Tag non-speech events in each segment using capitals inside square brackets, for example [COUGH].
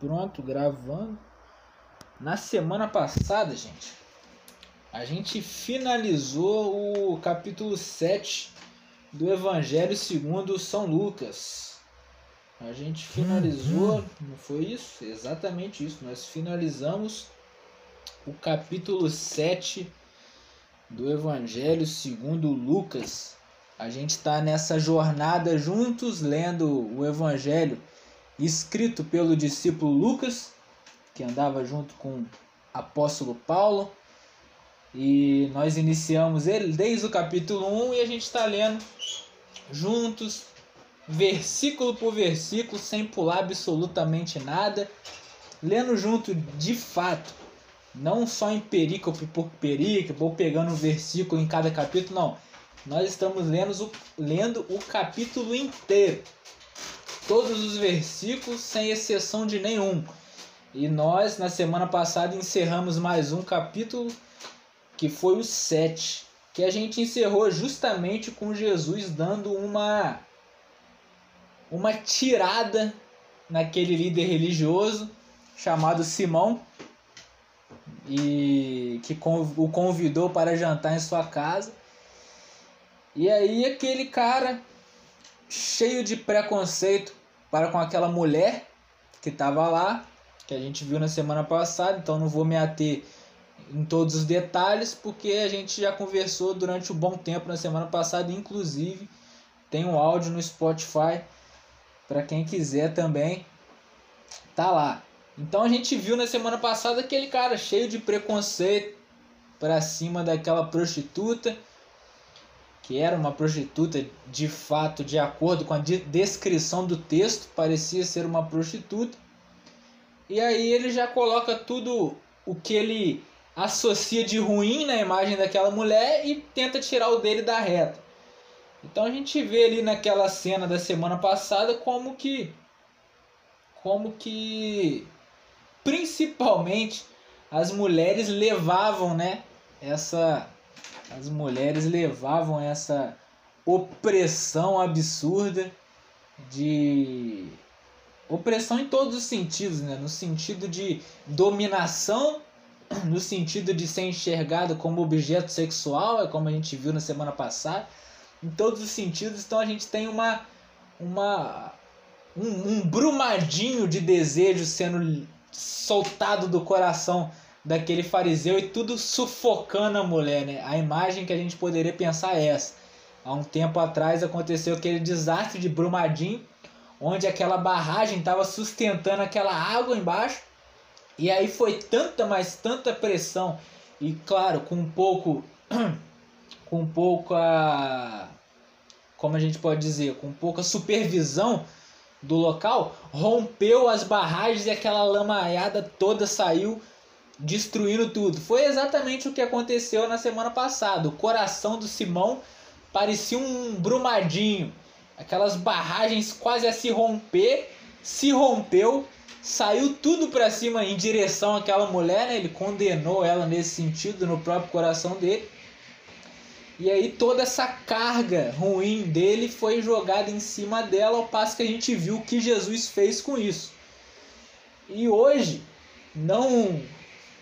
Pronto, gravando. Na semana passada, gente, a gente finalizou o capítulo 7 do Evangelho segundo São Lucas. A gente finalizou, Uhum. não foi isso? Exatamente isso. Nós finalizamos o capítulo 7 do Evangelho segundo Lucas. A gente está nessa jornada juntos, lendo o Evangelho escrito pelo discípulo Lucas, que andava junto com o apóstolo Paulo. E nós iniciamos ele desde o capítulo 1 e a gente está lendo juntos, versículo por versículo, sem pular absolutamente nada, lendo junto de fato, não só em perícope por perícope, ou pegando um versículo em cada capítulo, não. Nós estamos lendo lendo o capítulo inteiro, todos os versículos, sem exceção de nenhum. E nós, na semana passada, encerramos mais um capítulo, que foi o 7, que a gente encerrou justamente com Jesus dando uma uma tirada naquele líder religioso chamado Simão e que o convidou para jantar em sua casa. E aí aquele cara cheio de preconceito para com aquela mulher que estava lá, que a gente viu na semana passada, então não vou me ater em todos os detalhes, porque a gente já conversou durante um bom tempo na semana passada, inclusive tem um áudio no Spotify para quem quiser também tá lá. Então a gente viu na semana passada aquele cara cheio de preconceito para cima daquela prostituta, que era uma prostituta de fato, de acordo com a de- descrição do texto, parecia ser uma prostituta. E aí ele já coloca tudo o que ele associa de ruim na imagem daquela mulher e tenta tirar o dele da reta. Então a gente vê ali naquela cena da semana passada como que como que principalmente as mulheres levavam, né, essa as mulheres levavam essa opressão absurda de opressão em todos os sentidos, né? No sentido de dominação, no sentido de ser enxergado como objeto sexual, é como a gente viu na semana passada, em todos os sentidos. Então a gente tem uma uma um, um brumadinho de desejo sendo soltado do coração daquele fariseu e tudo sufocando a mulher, né? A imagem que a gente poderia pensar é essa. Há um tempo atrás aconteceu aquele desastre de Brumadinho, onde aquela barragem estava sustentando aquela água embaixo. E aí foi tanta, mas tanta pressão e claro, com um pouco [CLEARS THROAT] com pouca como a gente pode dizer, com pouca supervisão do local, rompeu as barragens e aquela lamaiada toda saiu destruindo tudo. Foi exatamente o que aconteceu na semana passada. O coração do Simão parecia um brumadinho. Aquelas barragens quase a se romper, se rompeu, saiu tudo para cima em direção àquela mulher, né? Ele condenou ela nesse sentido no próprio coração dele. E aí toda essa carga ruim dele foi jogada em cima dela, ao passo que a gente viu o que Jesus fez com isso. E hoje, não,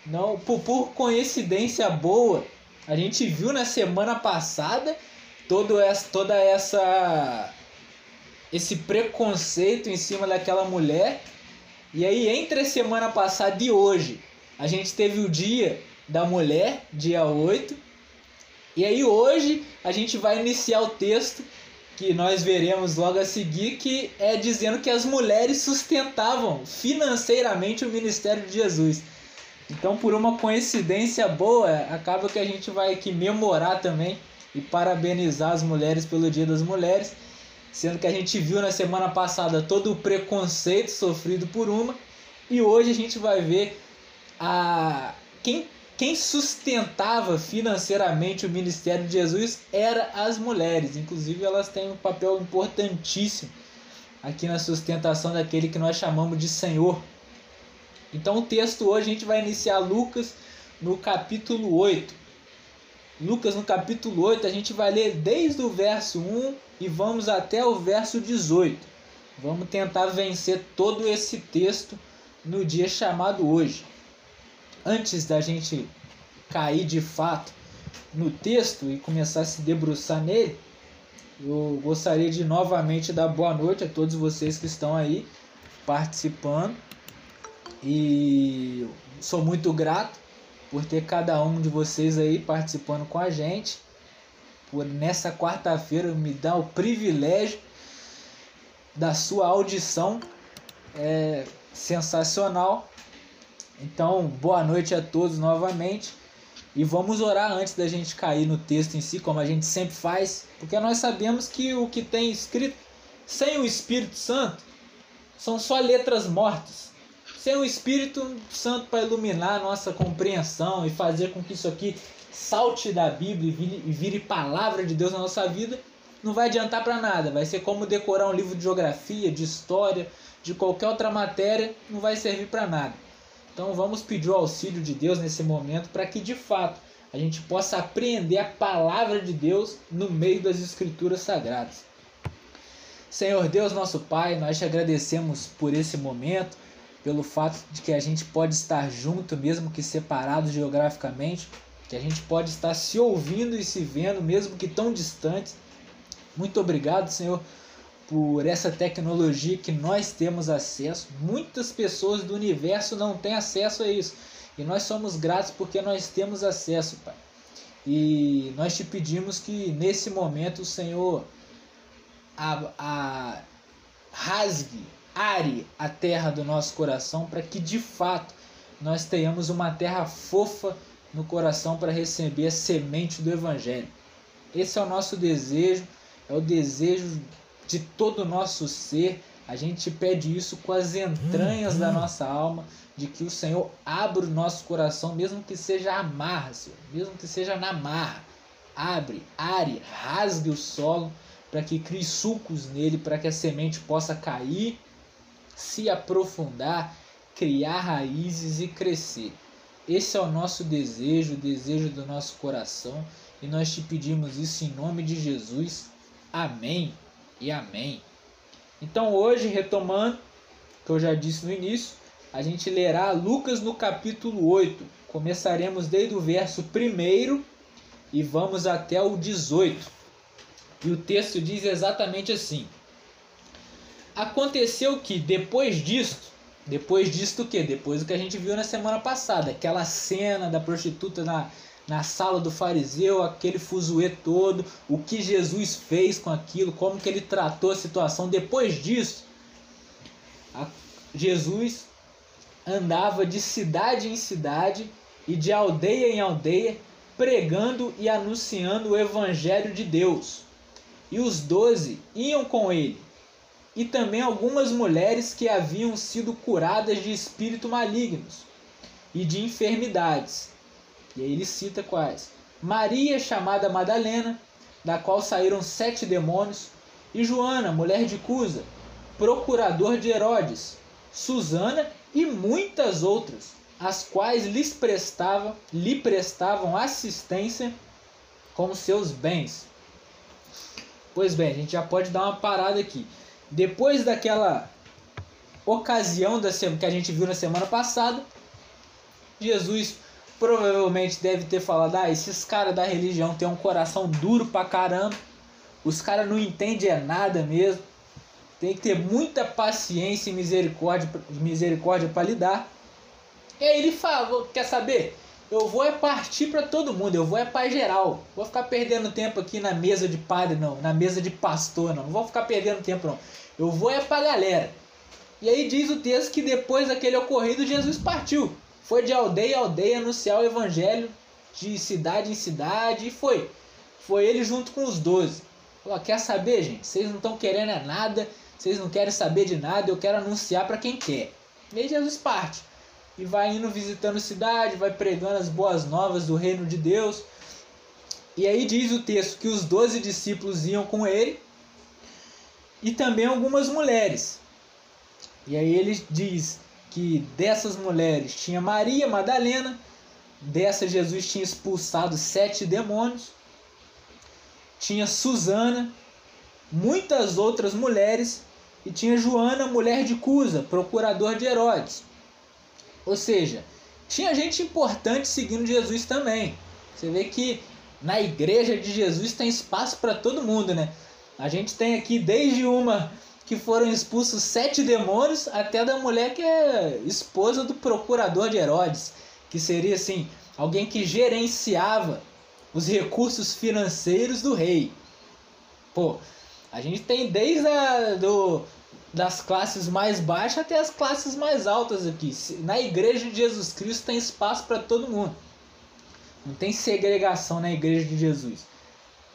não por, por coincidência boa, a gente viu na semana passada todo essa, toda essa esse preconceito em cima daquela mulher. E aí entre a semana passada e hoje, a gente teve o dia da mulher, dia 8. E aí hoje a gente vai iniciar o texto que nós veremos logo a seguir, que é dizendo que as mulheres sustentavam financeiramente o ministério de Jesus. Então, por uma coincidência boa, acaba que a gente vai aqui memorar também e parabenizar as mulheres pelo Dia das Mulheres, sendo que a gente viu na semana passada todo o preconceito sofrido por uma, e hoje a gente vai ver a quem quem sustentava financeiramente o ministério de Jesus era as mulheres. Inclusive, elas têm um papel importantíssimo aqui na sustentação daquele que nós chamamos de Senhor. Então, o texto hoje a gente vai iniciar Lucas no capítulo 8. Lucas no capítulo 8, a gente vai ler desde o verso 1 e vamos até o verso 18. Vamos tentar vencer todo esse texto no dia chamado hoje. Antes da gente cair de fato no texto e começar a se debruçar nele, eu gostaria de novamente dar boa noite a todos vocês que estão aí participando e sou muito grato por ter cada um de vocês aí participando com a gente. Por nessa quarta-feira me dá o privilégio da sua audição é sensacional. Então, boa noite a todos novamente. E vamos orar antes da gente cair no texto em si, como a gente sempre faz, porque nós sabemos que o que tem escrito sem o Espírito Santo são só letras mortas. Sem o Espírito Santo para iluminar a nossa compreensão e fazer com que isso aqui salte da Bíblia e vire, e vire palavra de Deus na nossa vida, não vai adiantar para nada. Vai ser como decorar um livro de geografia, de história, de qualquer outra matéria, não vai servir para nada. Então vamos pedir o auxílio de Deus nesse momento para que de fato a gente possa apreender a palavra de Deus no meio das escrituras sagradas. Senhor Deus, nosso Pai, nós te agradecemos por esse momento, pelo fato de que a gente pode estar junto, mesmo que separado geograficamente, que a gente pode estar se ouvindo e se vendo, mesmo que tão distantes. Muito obrigado, Senhor, por essa tecnologia que nós temos acesso. Muitas pessoas do universo não têm acesso a isso. E nós somos gratos porque nós temos acesso, Pai. E nós te pedimos que nesse momento o Senhor a, a, rasgue, are a terra do nosso coração para que de fato nós tenhamos uma terra fofa no coração para receber a semente do Evangelho. Esse é o nosso desejo, é o desejo de todo o nosso ser. A gente pede isso com as entranhas da nossa alma, de que o Senhor abra o nosso coração, mesmo que seja amarra, mesmo que seja na marra. Abre, are, rasgue o solo para que crie sulcos nele, para que a semente possa cair, se aprofundar, criar raízes e crescer. Esse é o nosso desejo, o desejo do nosso coração, e nós te pedimos isso em nome de Jesus. Amém e amém. Então hoje, retomando, que eu já disse no início, a gente lerá Lucas no capítulo 8. Começaremos desde o verso 1 e vamos até o 18. E o texto diz exatamente assim: Aconteceu que depois disto, depois disto o que? Depois do que a gente viu na semana passada, aquela cena da prostituta na, na sala do fariseu, aquele fuzuê todo, o que Jesus fez com aquilo, como que ele tratou a situação. Depois disso, Jesus andava de cidade em cidade e de aldeia em aldeia, pregando e anunciando o evangelho de Deus. E os doze iam com ele, e também algumas mulheres que haviam sido curadas de espíritos malignos e de enfermidades e aí ele cita quais? Maria, chamada Madalena, da qual saíram sete demônios, e Joana, mulher de Cusa, procurador de Herodes, Susana e muitas outras, as quais lhes prestavam, lhe prestavam assistência com seus bens. Pois bem, a gente já pode dar uma parada aqui. Depois daquela ocasião da que a gente viu na semana passada, Jesus provavelmente deve ter falado: ah, esses caras da religião têm um coração duro pra caramba, os caras não entendem é nada mesmo, tem que ter muita paciência e misericórdia, misericórdia para lidar. E aí ele fala: quer saber? Eu vou é partir para todo mundo, eu vou é para geral. Vou ficar perdendo tempo aqui na mesa de padre, não, na mesa de pastor, não. Não vou ficar perdendo tempo, não. Eu vou é pra galera. E aí diz o texto que depois daquele ocorrido, Jesus partiu. Foi de aldeia a aldeia anunciar o evangelho de cidade em cidade e foi. Foi ele junto com os doze. Falou, quer saber, gente? Vocês não estão querendo é nada, vocês não querem saber de nada, eu quero anunciar para quem quer. E aí Jesus parte. E vai indo visitando cidade, vai pregando as boas novas do reino de Deus. E aí diz o texto que os doze discípulos iam com ele e também algumas mulheres. E aí ele diz que dessas mulheres tinha Maria Madalena, dessa Jesus tinha expulsado sete demônios, tinha Susana, muitas outras mulheres, e tinha Joana, mulher de Cusa, procurador de Herodes. Ou seja, tinha gente importante seguindo Jesus também. Você vê que na igreja de Jesus tem espaço para todo mundo, né? A gente tem aqui desde uma que foram expulsos sete demônios até da mulher que é esposa do procurador de Herodes, que seria assim, alguém que gerenciava os recursos financeiros do rei. Pô, a gente tem desde a, do, das classes mais baixas até as classes mais altas aqui. Na igreja de Jesus Cristo tem espaço para todo mundo. Não tem segregação na igreja de Jesus.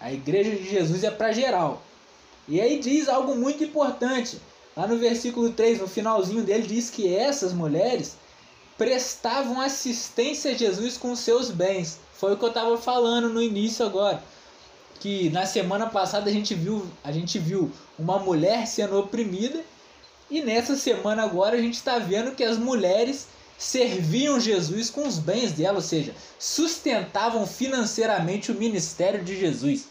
A igreja de Jesus é para geral. E aí diz algo muito importante. Lá no versículo 3, no finalzinho dele, diz que essas mulheres prestavam assistência a Jesus com seus bens. Foi o que eu estava falando no início agora. Que na semana passada a gente viu, a gente viu uma mulher sendo oprimida e nessa semana agora a gente está vendo que as mulheres serviam Jesus com os bens dela, ou seja, sustentavam financeiramente o ministério de Jesus.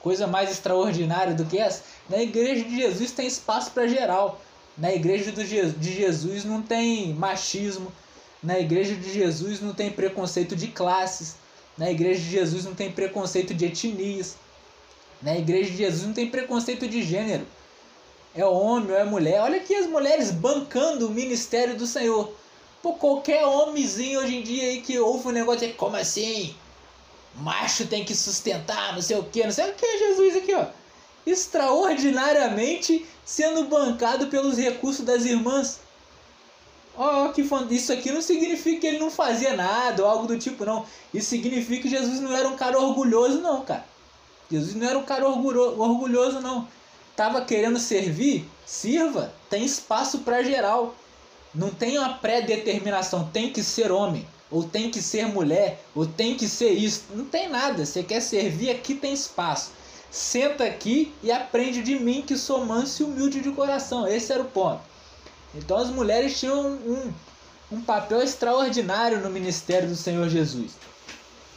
Coisa mais extraordinária do que essa? Na igreja de Jesus tem espaço para geral. Na igreja de Jesus não tem machismo. Na igreja de Jesus não tem preconceito de classes. Na igreja de Jesus não tem preconceito de etnias. Na igreja de Jesus não tem preconceito de gênero. É homem ou é mulher. Olha aqui as mulheres bancando o ministério do Senhor. Pô, qualquer homenzinho hoje em dia aí que ouve um negócio de como assim? Macho tem que sustentar, não sei o que, não sei o que, Jesus aqui, ó extraordinariamente sendo bancado pelos recursos das irmãs. Oh, que isso aqui não significa que ele não fazia nada ou algo do tipo, não. Isso significa que Jesus não era um cara orgulhoso, não, cara. Jesus não era um cara orgulhoso, não. Tava querendo servir? Sirva. Tem espaço para geral. Não tem uma pré-determinação. Tem que ser homem, ou tem que ser mulher, ou tem que ser isso. Não tem nada. Você quer servir, aqui tem espaço senta aqui e aprende de mim que sou manso e humilde de coração. Esse era o ponto. Então as mulheres tinham um, um papel extraordinário no ministério do Senhor Jesus.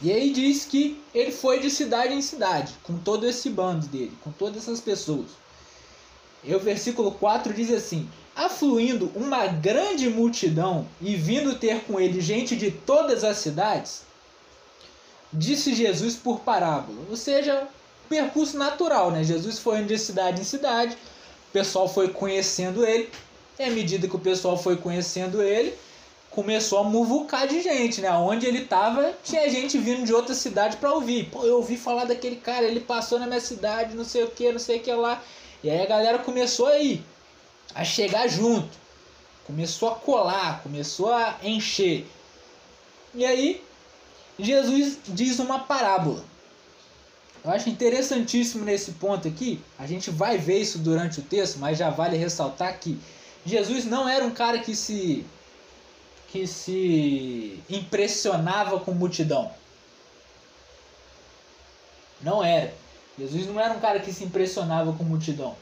E aí diz que ele foi de cidade em cidade, com todo esse bando dele, com todas essas pessoas. E o versículo 4 diz assim: Afluindo uma grande multidão e vindo ter com ele gente de todas as cidades, disse Jesus por parábola, ou seja, percurso natural, né? Jesus foi de cidade em cidade, o pessoal foi conhecendo ele, e à medida que o pessoal foi conhecendo ele, começou a muvucar de gente, né? Onde ele tava, tinha gente vindo de outra cidade para ouvir. Pô, eu ouvi falar daquele cara, ele passou na minha cidade, não sei o que, não sei o que lá. E aí a galera começou a ir, a chegar junto. Começou a colar, começou a encher. E aí Jesus diz uma parábola. Eu acho interessantíssimo nesse ponto aqui, a gente vai ver isso durante o texto, mas já vale ressaltar que Jesus não era um cara que se que se impressionava com multidão. Não era. Jesus não era um cara que se impressionava com multidão.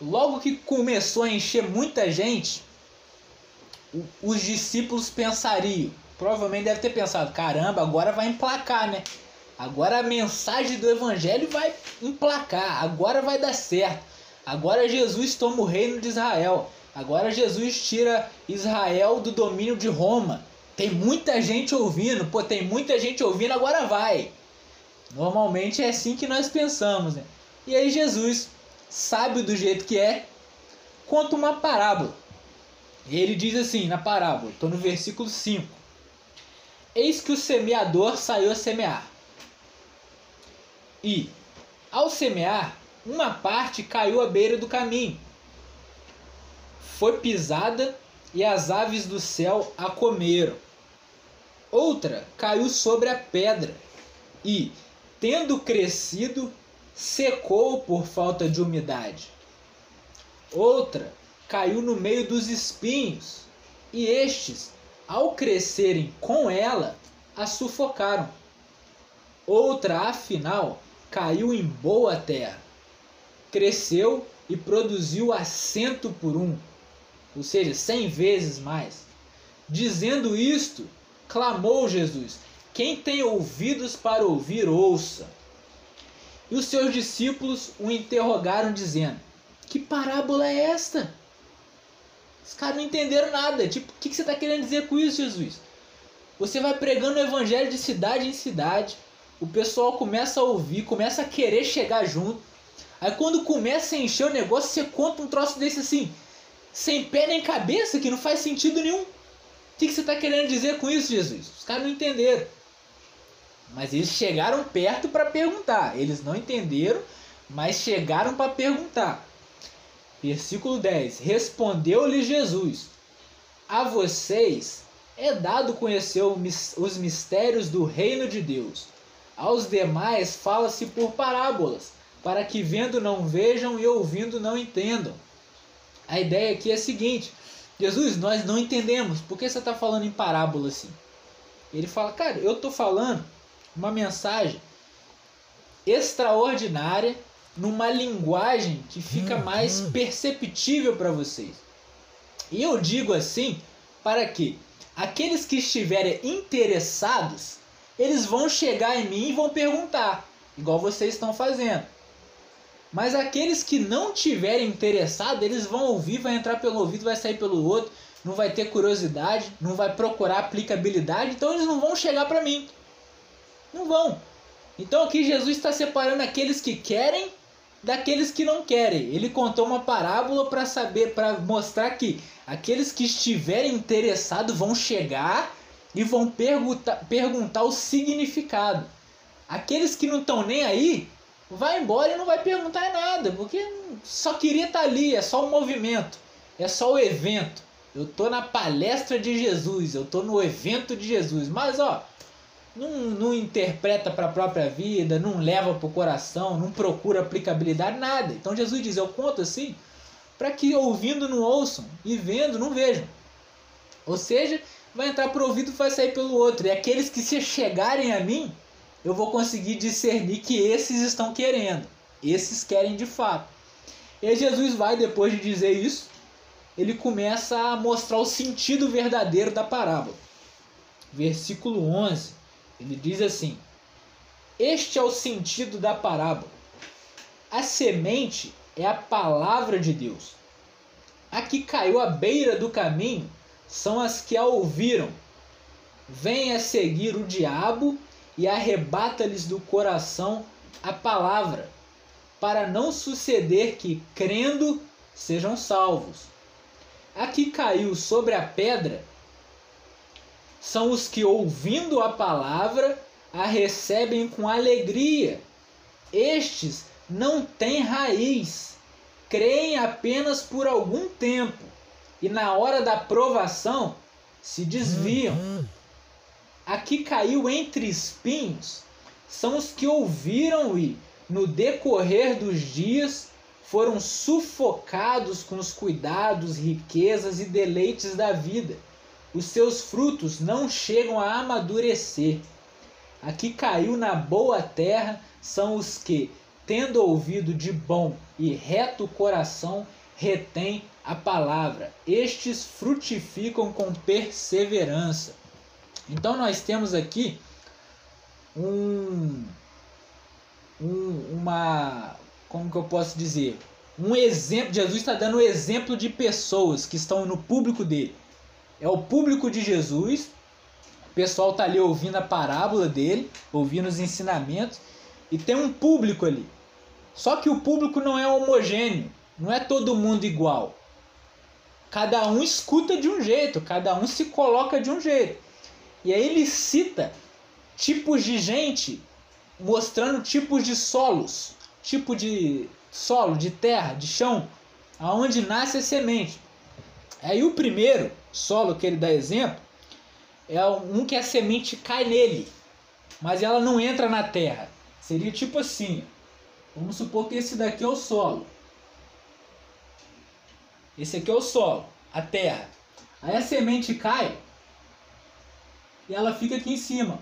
Logo que começou a encher muita gente, os discípulos pensariam, provavelmente deve ter pensado, caramba, agora vai emplacar, né? Agora a mensagem do evangelho vai emplacar, agora vai dar certo. Agora Jesus toma o reino de Israel. Agora Jesus tira Israel do domínio de Roma. Tem muita gente ouvindo, pô, tem muita gente ouvindo, agora vai. Normalmente é assim que nós pensamos, né? E aí Jesus, sábio do jeito que é, conta uma parábola. E ele diz assim na parábola, estou no versículo 5. Eis que o semeador saiu a semear. E, ao semear, uma parte caiu à beira do caminho. Foi pisada e as aves do céu a comeram. Outra caiu sobre a pedra e, tendo crescido, secou por falta de umidade. Outra caiu no meio dos espinhos, e estes, ao crescerem com ela, a sufocaram. Outra, afinal, caiu em boa terra, cresceu e produziu assento por um, ou seja, cem vezes mais. Dizendo isto, clamou Jesus: Quem tem ouvidos para ouvir, ouça. E os seus discípulos o interrogaram, dizendo: Que parábola é esta? Os caras não entenderam nada. Tipo, o que, que você está querendo dizer com isso, Jesus? Você vai pregando o evangelho de cidade em cidade. O pessoal começa a ouvir, começa a querer chegar junto. Aí quando começa a encher o negócio, você conta um troço desse assim, sem pé nem cabeça, que não faz sentido nenhum. O que, que você está querendo dizer com isso, Jesus? Os caras não entenderam. Mas eles chegaram perto para perguntar. Eles não entenderam, mas chegaram para perguntar. Versículo 10: Respondeu-lhe Jesus: A vocês é dado conhecer os mistérios do reino de Deus. Aos demais fala-se por parábolas, para que vendo não vejam e ouvindo não entendam. A ideia aqui é a seguinte: Jesus, nós não entendemos, por que você está falando em parábola assim? Ele fala, cara, eu estou falando uma mensagem extraordinária numa linguagem que fica mais perceptível para vocês. E eu digo assim para que aqueles que estiverem interessados, eles vão chegar em mim e vão perguntar, igual vocês estão fazendo. Mas aqueles que não tiverem interessado, eles vão ouvir, vai entrar pelo ouvido, vai sair pelo outro, não vai ter curiosidade, não vai procurar aplicabilidade, então eles não vão chegar para mim. Não vão. Então aqui Jesus está separando aqueles que querem daqueles que não querem. Ele contou uma parábola para saber, para mostrar que aqueles que estiverem interessados vão chegar e vão perguntar, perguntar o significado. Aqueles que não estão nem aí, vai embora e não vai perguntar nada, porque só queria estar tá ali, é só o movimento, é só o evento. Eu tô na palestra de Jesus, eu tô no evento de Jesus, mas ó, não, não interpreta para a própria vida, não leva para o coração, não procura aplicabilidade, nada. Então Jesus diz: Eu conto assim para que ouvindo não ouçam e vendo não vejam. Ou seja, vai entrar por ouvido e vai sair pelo outro. E aqueles que se chegarem a mim, eu vou conseguir discernir que esses estão querendo. Esses querem de fato. E Jesus vai, depois de dizer isso, ele começa a mostrar o sentido verdadeiro da parábola. Versículo 11 ele diz assim: Este é o sentido da parábola. A semente é a palavra de Deus. A que caiu à beira do caminho são as que a ouviram. Vem a seguir o diabo e arrebata-lhes do coração a palavra, para não suceder que, crendo, sejam salvos. A que caiu sobre a pedra são os que, ouvindo a palavra, a recebem com alegria. Estes não têm raiz, creem apenas por algum tempo e, na hora da provação, se desviam. A que caiu entre espinhos são os que ouviram e, no decorrer dos dias, foram sufocados com os cuidados, riquezas e deleites da vida os seus frutos não chegam a amadurecer. A que caiu na boa terra são os que, tendo ouvido de bom e reto coração, retém a palavra. Estes frutificam com perseverança. Então nós temos aqui um, um uma como que eu posso dizer um exemplo Jesus está dando um exemplo de pessoas que estão no público dele é o público de Jesus. O pessoal tá ali ouvindo a parábola dele, ouvindo os ensinamentos, e tem um público ali. Só que o público não é homogêneo, não é todo mundo igual. Cada um escuta de um jeito, cada um se coloca de um jeito. E aí ele cita tipos de gente, mostrando tipos de solos, tipo de solo, de terra, de chão, aonde nasce a semente. Aí o primeiro solo que ele dá exemplo é um que a semente cai nele, mas ela não entra na terra. Seria tipo assim: vamos supor que esse daqui é o solo. Esse aqui é o solo, a terra. Aí a semente cai e ela fica aqui em cima.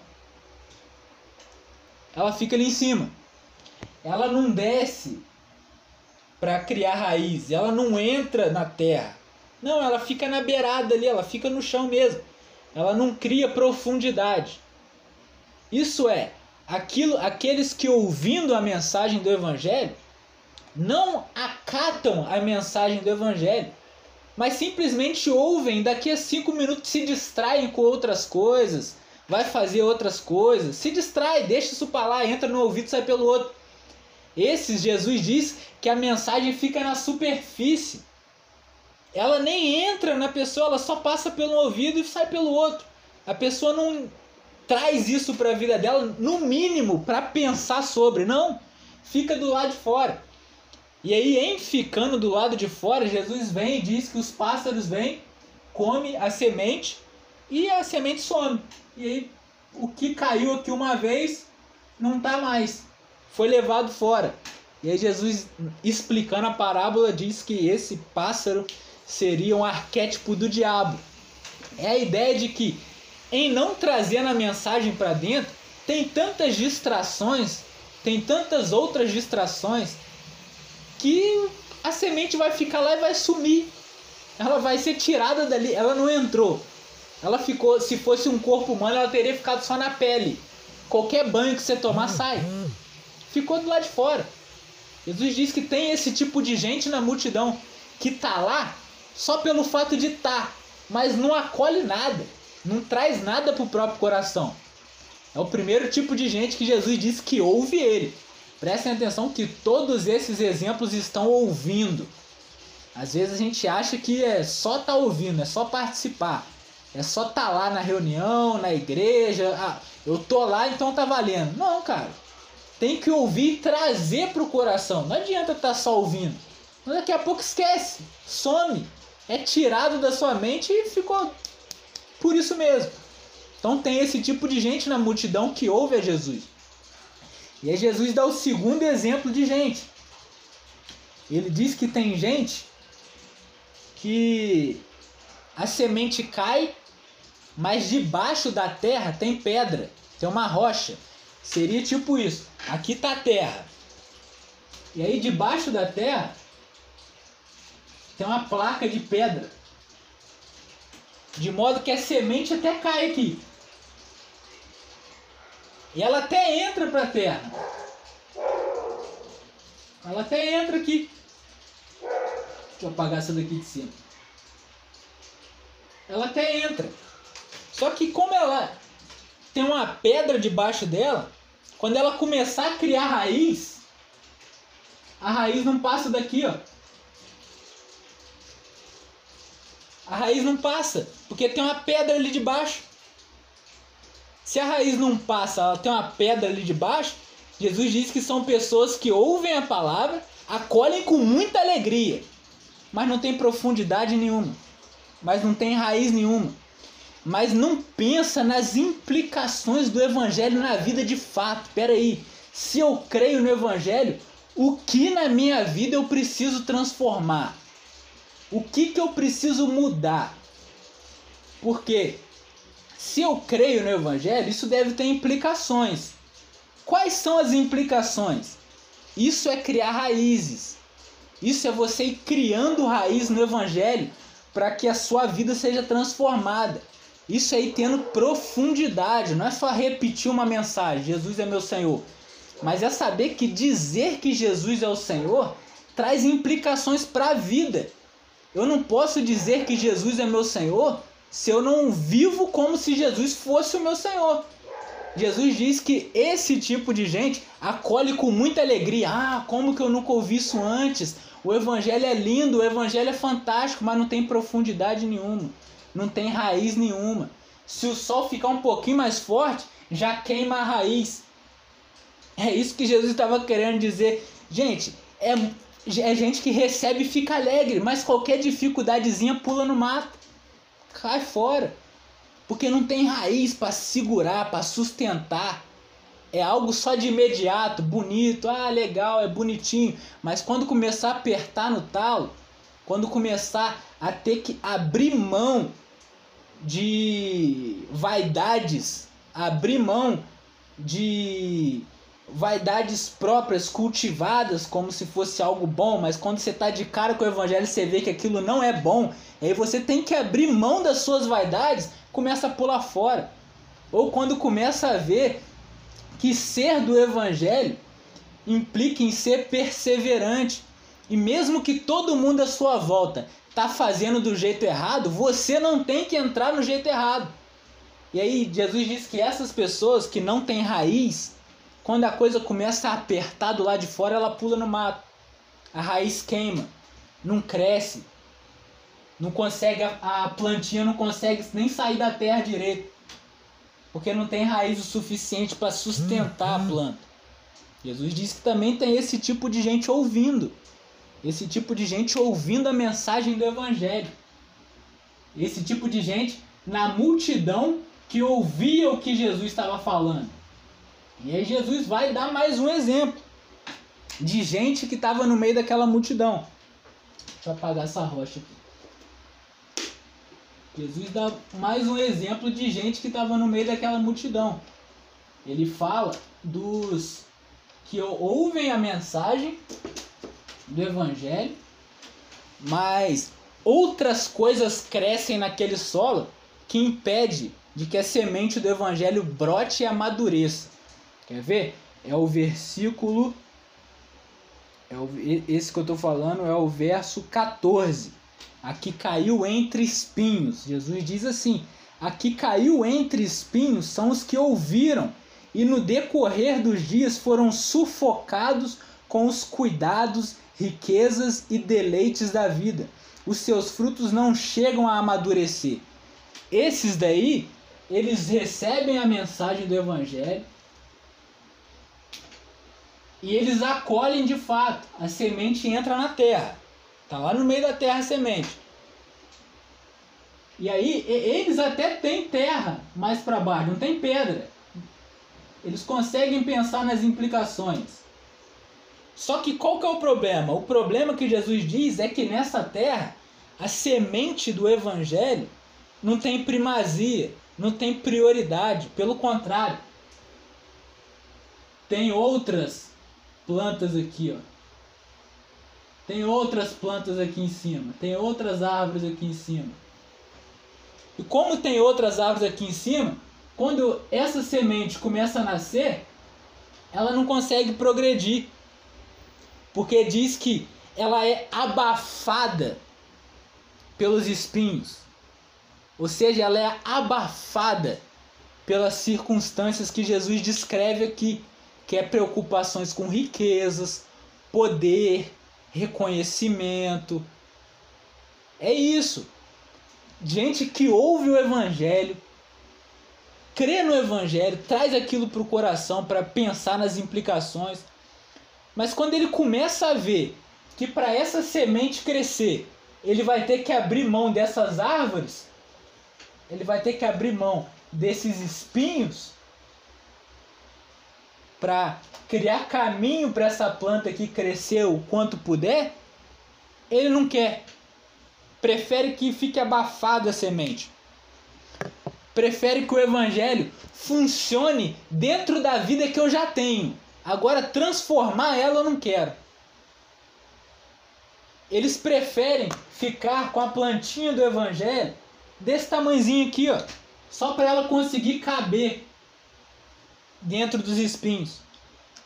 Ela fica ali em cima. Ela não desce para criar raiz, ela não entra na terra. Não, ela fica na beirada ali, ela fica no chão mesmo. Ela não cria profundidade. Isso é, aquilo, aqueles que ouvindo a mensagem do evangelho não acatam a mensagem do evangelho. Mas simplesmente ouvem, daqui a cinco minutos se distraem com outras coisas, vai fazer outras coisas, se distrai, deixa isso para lá, entra no ouvido, sai pelo outro. Esses Jesus diz que a mensagem fica na superfície. Ela nem entra na pessoa, ela só passa pelo ouvido e sai pelo outro. A pessoa não traz isso para a vida dela, no mínimo, para pensar sobre. Não, fica do lado de fora. E aí, em ficando do lado de fora, Jesus vem e diz que os pássaros vêm, come a semente e a semente some. E aí o que caiu aqui uma vez não está mais. Foi levado fora. E aí Jesus, explicando a parábola, diz que esse pássaro seria um arquétipo do diabo. É a ideia de que em não trazer a mensagem para dentro, tem tantas distrações, tem tantas outras distrações que a semente vai ficar lá e vai sumir. Ela vai ser tirada dali, ela não entrou. Ela ficou, se fosse um corpo humano, ela teria ficado só na pele. Qualquer banho que você tomar sai. Ficou do lado de fora. Jesus diz que tem esse tipo de gente na multidão que tá lá só pelo fato de estar, tá, mas não acolhe nada, não traz nada pro próprio coração. É o primeiro tipo de gente que Jesus disse que ouve ele. Prestem atenção que todos esses exemplos estão ouvindo. Às vezes a gente acha que é só estar tá ouvindo, é só participar. É só estar tá lá na reunião, na igreja. Ah, eu tô lá, então tá valendo. Não, cara. Tem que ouvir e trazer pro coração. Não adianta estar tá só ouvindo. Mas daqui a pouco esquece, some, é tirado da sua mente e ficou por isso mesmo. Então tem esse tipo de gente na multidão que ouve a Jesus. E aí Jesus dá o segundo exemplo de gente. Ele diz que tem gente que a semente cai mas debaixo da terra tem pedra, tem uma rocha. Seria tipo isso. Aqui tá a terra. E aí debaixo da terra tem uma placa de pedra. De modo que a semente até cai aqui. E ela até entra para a terra. Ela até entra aqui. Deixa eu apagar essa daqui de cima. Ela até entra. Só que como ela tem uma pedra debaixo dela, quando ela começar a criar raiz, a raiz não passa daqui, ó. A raiz não passa, porque tem uma pedra ali debaixo. Se a raiz não passa, ela tem uma pedra ali debaixo, Jesus diz que são pessoas que ouvem a palavra, acolhem com muita alegria, mas não tem profundidade nenhuma, mas não tem raiz nenhuma mas não pensa nas implicações do evangelho na vida de fato. Espera aí, se eu creio no evangelho, o que na minha vida eu preciso transformar? O que que eu preciso mudar? Porque se eu creio no evangelho, isso deve ter implicações. Quais são as implicações? Isso é criar raízes. Isso é você ir criando raiz no evangelho para que a sua vida seja transformada. Isso aí tendo profundidade, não é só repetir uma mensagem, Jesus é meu Senhor, mas é saber que dizer que Jesus é o Senhor traz implicações para a vida. Eu não posso dizer que Jesus é meu Senhor se eu não vivo como se Jesus fosse o meu Senhor. Jesus diz que esse tipo de gente acolhe com muita alegria. Ah, como que eu nunca ouvi isso antes? O evangelho é lindo, o evangelho é fantástico, mas não tem profundidade nenhuma não tem raiz nenhuma. Se o sol ficar um pouquinho mais forte, já queima a raiz. É isso que Jesus estava querendo dizer. Gente, é, é gente que recebe e fica alegre, mas qualquer dificuldadezinha pula no mato. Cai fora. Porque não tem raiz para segurar, para sustentar. É algo só de imediato, bonito, ah, legal, é bonitinho. Mas quando começar a apertar no talo, quando começar a ter que abrir mão de vaidades, abrir mão de vaidades próprias cultivadas como se fosse algo bom, mas quando você está de cara com o evangelho você vê que aquilo não é bom, aí você tem que abrir mão das suas vaidades, começa a pular fora. Ou quando começa a ver que ser do evangelho implica em ser perseverante. E mesmo que todo mundo à sua volta tá fazendo do jeito errado, você não tem que entrar no jeito errado. E aí Jesus diz que essas pessoas que não têm raiz, quando a coisa começa a apertar do lado de fora, ela pula no mato. A raiz queima, não cresce, não consegue a plantinha não consegue nem sair da terra direito, porque não tem raiz o suficiente para sustentar a uhum. planta. Jesus disse que também tem esse tipo de gente ouvindo, esse tipo de gente ouvindo a mensagem do evangelho, esse tipo de gente na multidão que ouvia o que Jesus estava falando. E aí Jesus vai dar mais um exemplo de gente que estava no meio daquela multidão. Deixa eu apagar essa rocha aqui. Jesus dá mais um exemplo de gente que estava no meio daquela multidão. Ele fala dos que ouvem a mensagem do Evangelho, mas outras coisas crescem naquele solo que impede de que a semente do evangelho brote e amadureça. Quer ver? É o versículo. É o, esse que eu estou falando é o verso 14. Aqui caiu entre espinhos. Jesus diz assim: Aqui caiu entre espinhos são os que ouviram e no decorrer dos dias foram sufocados com os cuidados, riquezas e deleites da vida. Os seus frutos não chegam a amadurecer. Esses daí eles recebem a mensagem do Evangelho e eles acolhem de fato. A semente entra na terra. Está lá no meio da terra a semente. E aí eles até têm terra mais para baixo, não tem pedra. Eles conseguem pensar nas implicações. Só que qual que é o problema? O problema que Jesus diz é que nessa terra a semente do evangelho não tem primazia não tem prioridade, pelo contrário. Tem outras plantas aqui, ó. Tem outras plantas aqui em cima, tem outras árvores aqui em cima. E como tem outras árvores aqui em cima, quando essa semente começa a nascer, ela não consegue progredir. Porque diz que ela é abafada pelos espinhos. Ou seja, ela é abafada pelas circunstâncias que Jesus descreve aqui, que é preocupações com riquezas, poder, reconhecimento. É isso. Gente que ouve o evangelho, crê no evangelho, traz aquilo para o coração para pensar nas implicações. Mas quando ele começa a ver que para essa semente crescer, ele vai ter que abrir mão dessas árvores, ele vai ter que abrir mão desses espinhos para criar caminho para essa planta que cresceu o quanto puder, ele não quer. Prefere que fique abafada a semente. Prefere que o evangelho funcione dentro da vida que eu já tenho. Agora transformar ela eu não quero. Eles preferem ficar com a plantinha do evangelho desse tamanhozinho aqui, ó, só para ela conseguir caber dentro dos espinhos.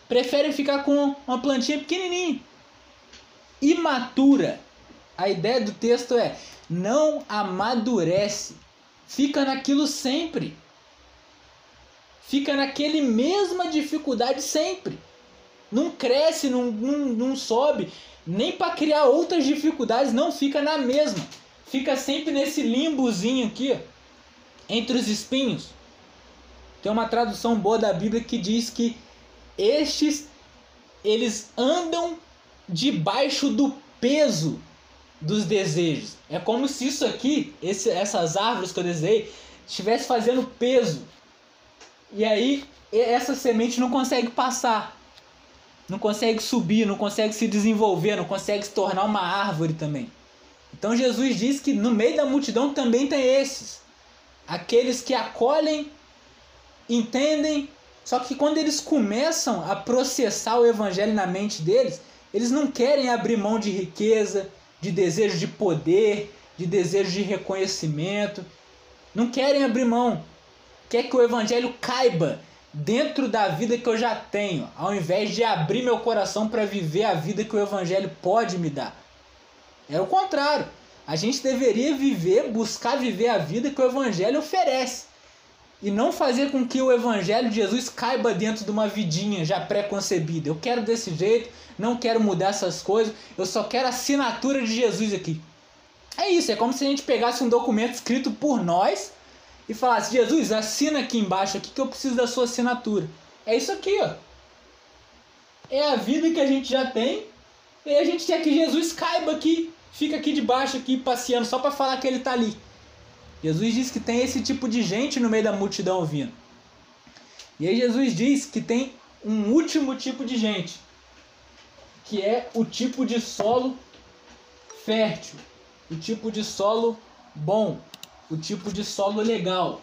Preferem ficar com uma plantinha pequenininha, imatura. A ideia do texto é não amadurece, fica naquilo sempre. Fica naquele mesma dificuldade sempre. Não cresce, não, não, não sobe, nem para criar outras dificuldades, não fica na mesma fica sempre nesse limbozinho aqui, entre os espinhos. Tem uma tradução boa da Bíblia que diz que estes eles andam debaixo do peso dos desejos. É como se isso aqui, esse, essas árvores que eu desenhei, estivesse fazendo peso. E aí essa semente não consegue passar. Não consegue subir, não consegue se desenvolver, não consegue se tornar uma árvore também. Então Jesus diz que no meio da multidão também tem esses. Aqueles que acolhem, entendem, só que quando eles começam a processar o evangelho na mente deles, eles não querem abrir mão de riqueza, de desejo de poder, de desejo de reconhecimento. Não querem abrir mão. Quer que o evangelho caiba dentro da vida que eu já tenho, ao invés de abrir meu coração para viver a vida que o evangelho pode me dar. É o contrário. A gente deveria viver, buscar viver a vida que o Evangelho oferece. E não fazer com que o Evangelho de Jesus caiba dentro de uma vidinha já pré-concebida. Eu quero desse jeito, não quero mudar essas coisas, eu só quero a assinatura de Jesus aqui. É isso, é como se a gente pegasse um documento escrito por nós e falasse: Jesus, assina aqui embaixo aqui que eu preciso da sua assinatura. É isso aqui, ó. É a vida que a gente já tem e a gente quer que Jesus caiba aqui, fica aqui debaixo aqui passeando só para falar que ele tá ali. Jesus diz que tem esse tipo de gente no meio da multidão vindo. E aí Jesus diz que tem um último tipo de gente, que é o tipo de solo fértil, o tipo de solo bom, o tipo de solo legal,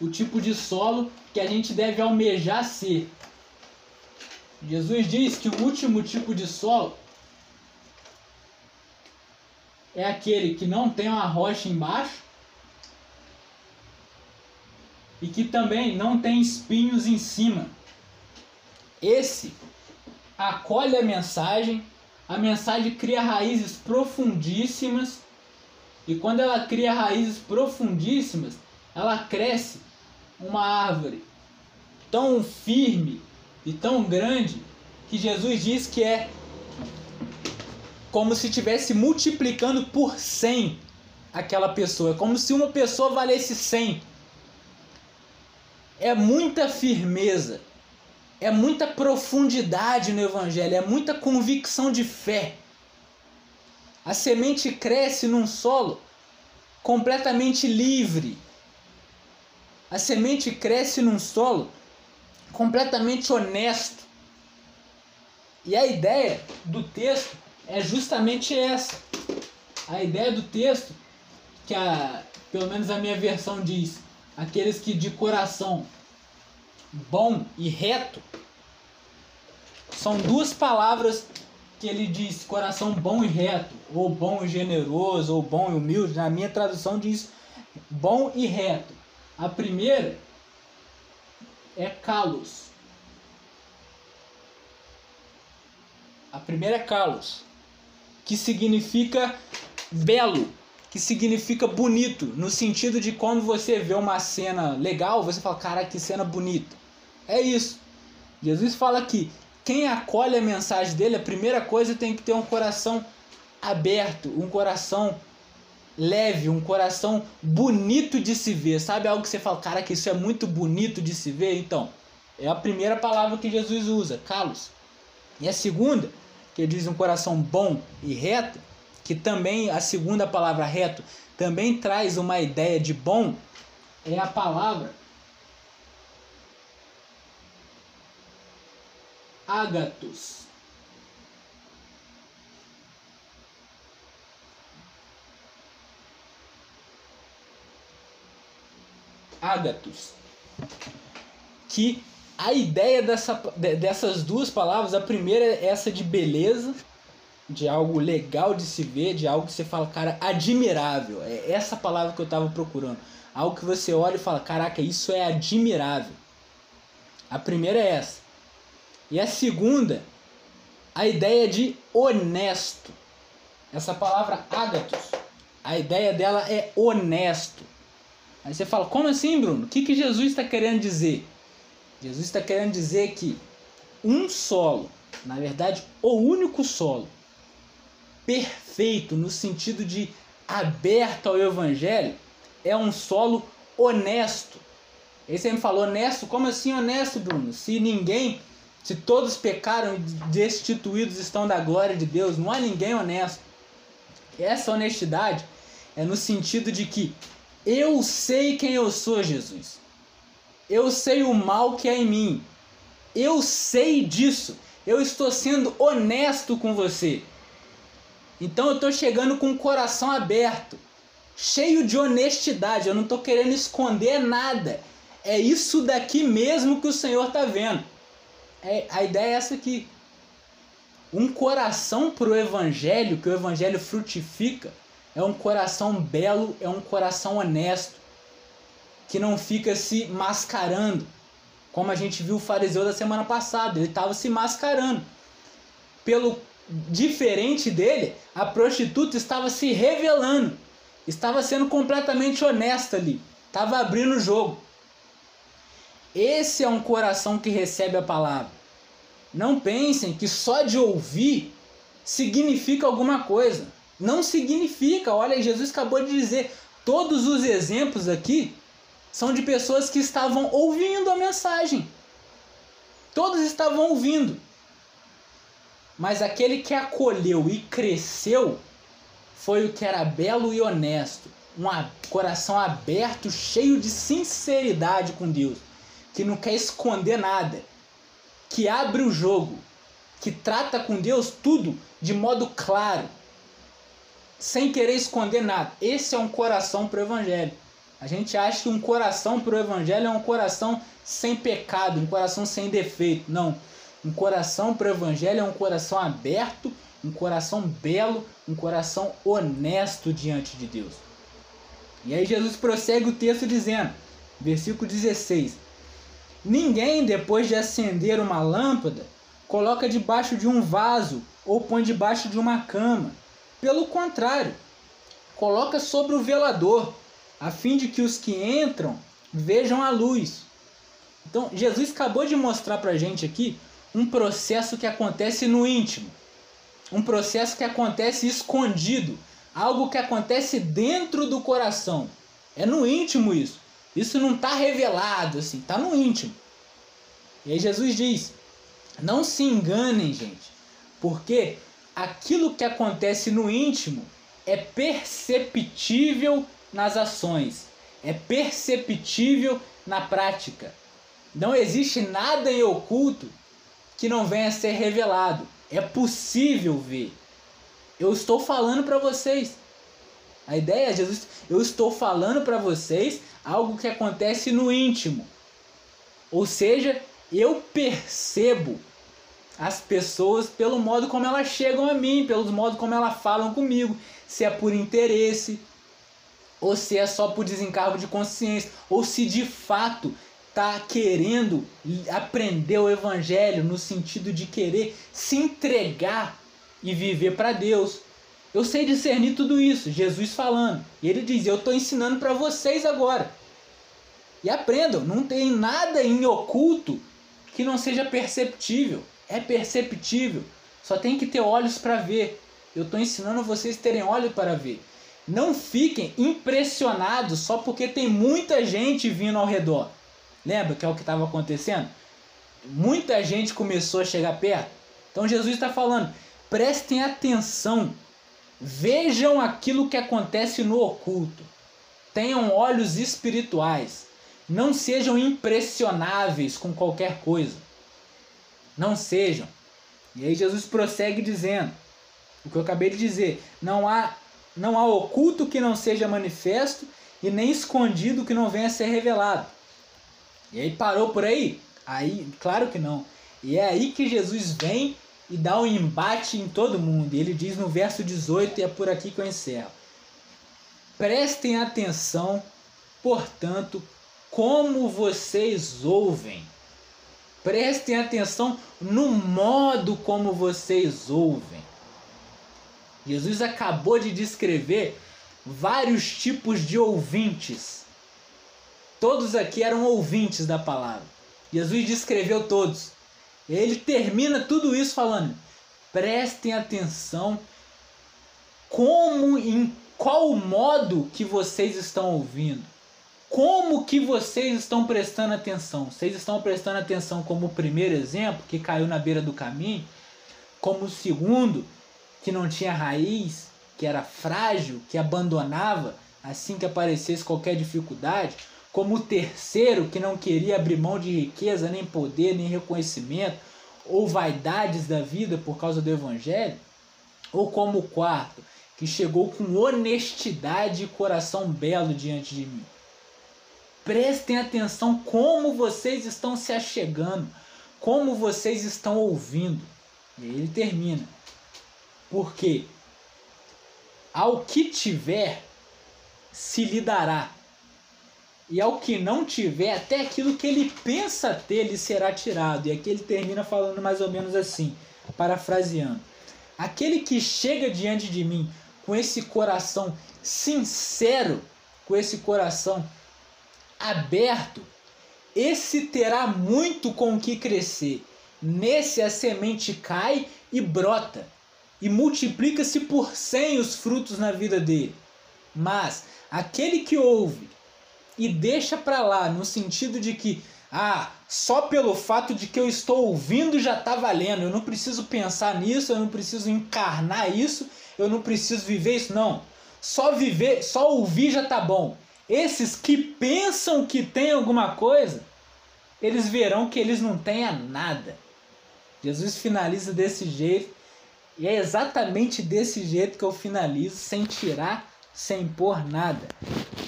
o tipo de solo que a gente deve almejar ser. Jesus diz que o último tipo de solo é aquele que não tem uma rocha embaixo e que também não tem espinhos em cima. Esse acolhe a mensagem, a mensagem cria raízes profundíssimas e quando ela cria raízes profundíssimas, ela cresce uma árvore tão firme e tão grande que Jesus diz que é como se estivesse multiplicando por 100 aquela pessoa, é como se uma pessoa valesse 100. É muita firmeza, é muita profundidade no evangelho, é muita convicção de fé. A semente cresce num solo completamente livre. A semente cresce num solo completamente honesto. E a ideia do texto é justamente essa. A ideia do texto, que a, pelo menos a minha versão diz, aqueles que de coração bom e reto, são duas palavras que ele diz coração bom e reto, ou bom e generoso, ou bom e humilde. Na minha tradução diz bom e reto. A primeira é kalos. A primeira é kalos, que significa belo, que significa bonito, no sentido de quando você vê uma cena legal, você fala, cara, que cena bonita. É isso. Jesus fala que quem acolhe a mensagem dele, a primeira coisa tem que ter um coração aberto, um coração leve, um coração bonito de se ver. Sabe algo que você fala, cara, que isso é muito bonito de se ver? Então, é a primeira palavra que Jesus usa, calos. E a segunda, que ele diz um coração bom e reto, que também a segunda palavra reto também traz uma ideia de bom, é a palavra ágatos. ágatos. Que a ideia dessa, dessas duas palavras, a primeira é essa de beleza, de algo legal de se ver, de algo que você fala, cara, admirável. É essa palavra que eu estava procurando. Algo que você olha e fala, caraca, isso é admirável. A primeira é essa. E a segunda, a ideia de honesto. Essa palavra ágatos, a ideia dela é honesto. Aí você fala, como assim, Bruno? O que, que Jesus está querendo dizer? Jesus está querendo dizer que um solo, na verdade, o único solo, perfeito no sentido de aberto ao Evangelho, é um solo honesto. Aí você me falou, honesto? Como assim honesto, Bruno? Se ninguém, se todos pecaram e destituídos estão da glória de Deus, não há ninguém honesto. Essa honestidade é no sentido de que eu sei quem eu sou, Jesus. Eu sei o mal que é em mim. Eu sei disso. Eu estou sendo honesto com você. Então eu estou chegando com o coração aberto, cheio de honestidade. Eu não estou querendo esconder nada. É isso daqui mesmo que o Senhor está vendo. É, a ideia é essa aqui. Um coração para o Evangelho, que o Evangelho frutifica, é um coração belo, é um coração honesto, que não fica se mascarando, como a gente viu o fariseu da semana passada, ele estava se mascarando pelo diferente dele, a prostituta estava se revelando, estava sendo completamente honesta ali, estava abrindo o jogo. Esse é um coração que recebe a palavra. Não pensem que só de ouvir significa alguma coisa. Não significa. Olha, Jesus acabou de dizer: todos os exemplos aqui são de pessoas que estavam ouvindo a mensagem. Todos estavam ouvindo. Mas aquele que acolheu e cresceu foi o que era belo e honesto, um coração aberto, cheio de sinceridade com Deus, que não quer esconder nada, que abre o jogo, que trata com Deus tudo de modo claro, sem querer esconder nada. Esse é um coração para o Evangelho. A gente acha que um coração para o Evangelho é um coração sem pecado, um coração sem defeito. Não. Um coração para o Evangelho é um coração aberto, um coração belo, um coração honesto diante de Deus. E aí Jesus prossegue o texto dizendo, versículo 16: Ninguém, depois de acender uma lâmpada, coloca debaixo de um vaso ou põe debaixo de uma cama. Pelo contrário, coloca sobre o velador, a fim de que os que entram vejam a luz. Então, Jesus acabou de mostrar para a gente aqui um processo que acontece no íntimo, um processo que acontece escondido, algo que acontece dentro do coração. É no íntimo isso. Isso não está revelado assim, está no íntimo. E aí Jesus diz: não se enganem, gente, porque aquilo que acontece no íntimo é perceptível nas ações, é perceptível na prática. Não existe nada em oculto que não venha a ser revelado. É possível ver. Eu estou falando para vocês. A ideia é Jesus, eu estou falando para vocês algo que acontece no íntimo. Ou seja, eu percebo as pessoas pelo modo como elas chegam a mim, pelo modo como elas falam comigo, se é por interesse, ou se é só por desencargo de consciência, ou se de fato está querendo aprender o evangelho no sentido de querer se entregar e viver para Deus. Eu sei discernir tudo isso, Jesus falando. E ele diz: Eu estou ensinando para vocês agora. E aprendam, não tem nada em oculto que não seja perceptível. É perceptível. Só tem que ter olhos para ver. Eu estou ensinando vocês terem olhos para ver. Não fiquem impressionados só porque tem muita gente vindo ao redor. Lembra que é o que estava acontecendo? Muita gente começou a chegar perto. Então Jesus está falando: prestem atenção Vejam aquilo que acontece no oculto. Tenham olhos espirituais. Não sejam impressionáveis com qualquer coisa. Não sejam. E aí Jesus prossegue dizendo o que eu acabei de dizer: não há não há oculto que não seja manifesto e nem escondido que não venha a ser revelado. E aí parou por aí? Aí, claro que não. E é aí que Jesus vem e dá um embate em todo mundo. E ele diz no verso 18, e é por aqui que eu encerro. Prestem atenção, portanto, como vocês ouvem. Prestem atenção no modo como vocês ouvem. Jesus acabou de descrever vários tipos de ouvintes. Todos aqui eram ouvintes da palavra. Jesus descreveu todos. Ele termina tudo isso falando: prestem atenção como em qual modo que vocês estão ouvindo. Como que vocês estão prestando atenção? Vocês estão prestando atenção como o primeiro exemplo, que caiu na beira do caminho, como o segundo, que não tinha raiz, que era frágil, que abandonava assim que aparecesse qualquer dificuldade, como o terceiro que não queria abrir mão de riqueza, nem poder, nem reconhecimento, ou vaidades da vida por causa do evangelho, ou como o quarto, que chegou com honestidade e coração belo diante de mim. Prestem atenção como vocês estão se achegando, como vocês estão ouvindo. E aí ele termina. Porque ao que tiver se lhe dará e ao que não tiver, até aquilo que ele pensa ter lhe será tirado. E aqui ele termina falando mais ou menos assim, parafraseando: Aquele que chega diante de mim com esse coração sincero, com esse coração aberto, esse terá muito com o que crescer. Nesse a semente cai e brota, e multiplica-se por cem os frutos na vida dele. Mas aquele que ouve e deixa para lá, no sentido de que ah, só pelo fato de que eu estou ouvindo já está valendo. Eu não preciso pensar nisso, eu não preciso encarnar isso, eu não preciso viver isso, não. Só viver, só ouvir já tá bom. Esses que pensam que tem alguma coisa, eles verão que eles não têm nada. Jesus finaliza desse jeito, e é exatamente desse jeito que eu finalizo, sem tirar, sem pôr nada.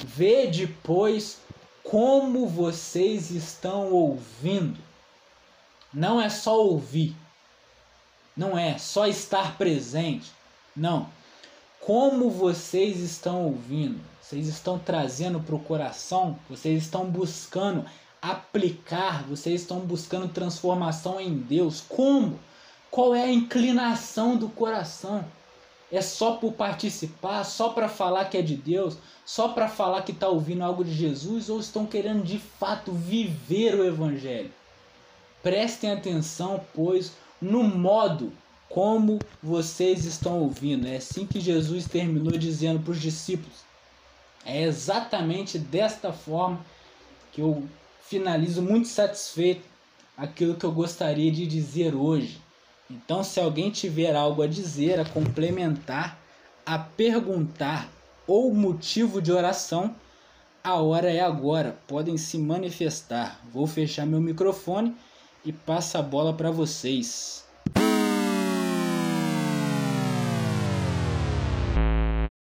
Vê depois como vocês estão ouvindo. Não é só ouvir, não é só estar presente, não. Como vocês estão ouvindo, vocês estão trazendo para o coração, vocês estão buscando aplicar, vocês estão buscando transformação em Deus. Como? Qual é a inclinação do coração? É só por participar, só para falar que é de Deus, só para falar que está ouvindo algo de Jesus ou estão querendo de fato viver o Evangelho? Prestem atenção, pois, no modo como vocês estão ouvindo. É assim que Jesus terminou dizendo para os discípulos. É exatamente desta forma que eu finalizo muito satisfeito aquilo que eu gostaria de dizer hoje. Então, se alguém tiver algo a dizer, a complementar, a perguntar ou motivo de oração, a hora é agora. Podem se manifestar. Vou fechar meu microfone e passo a bola para vocês.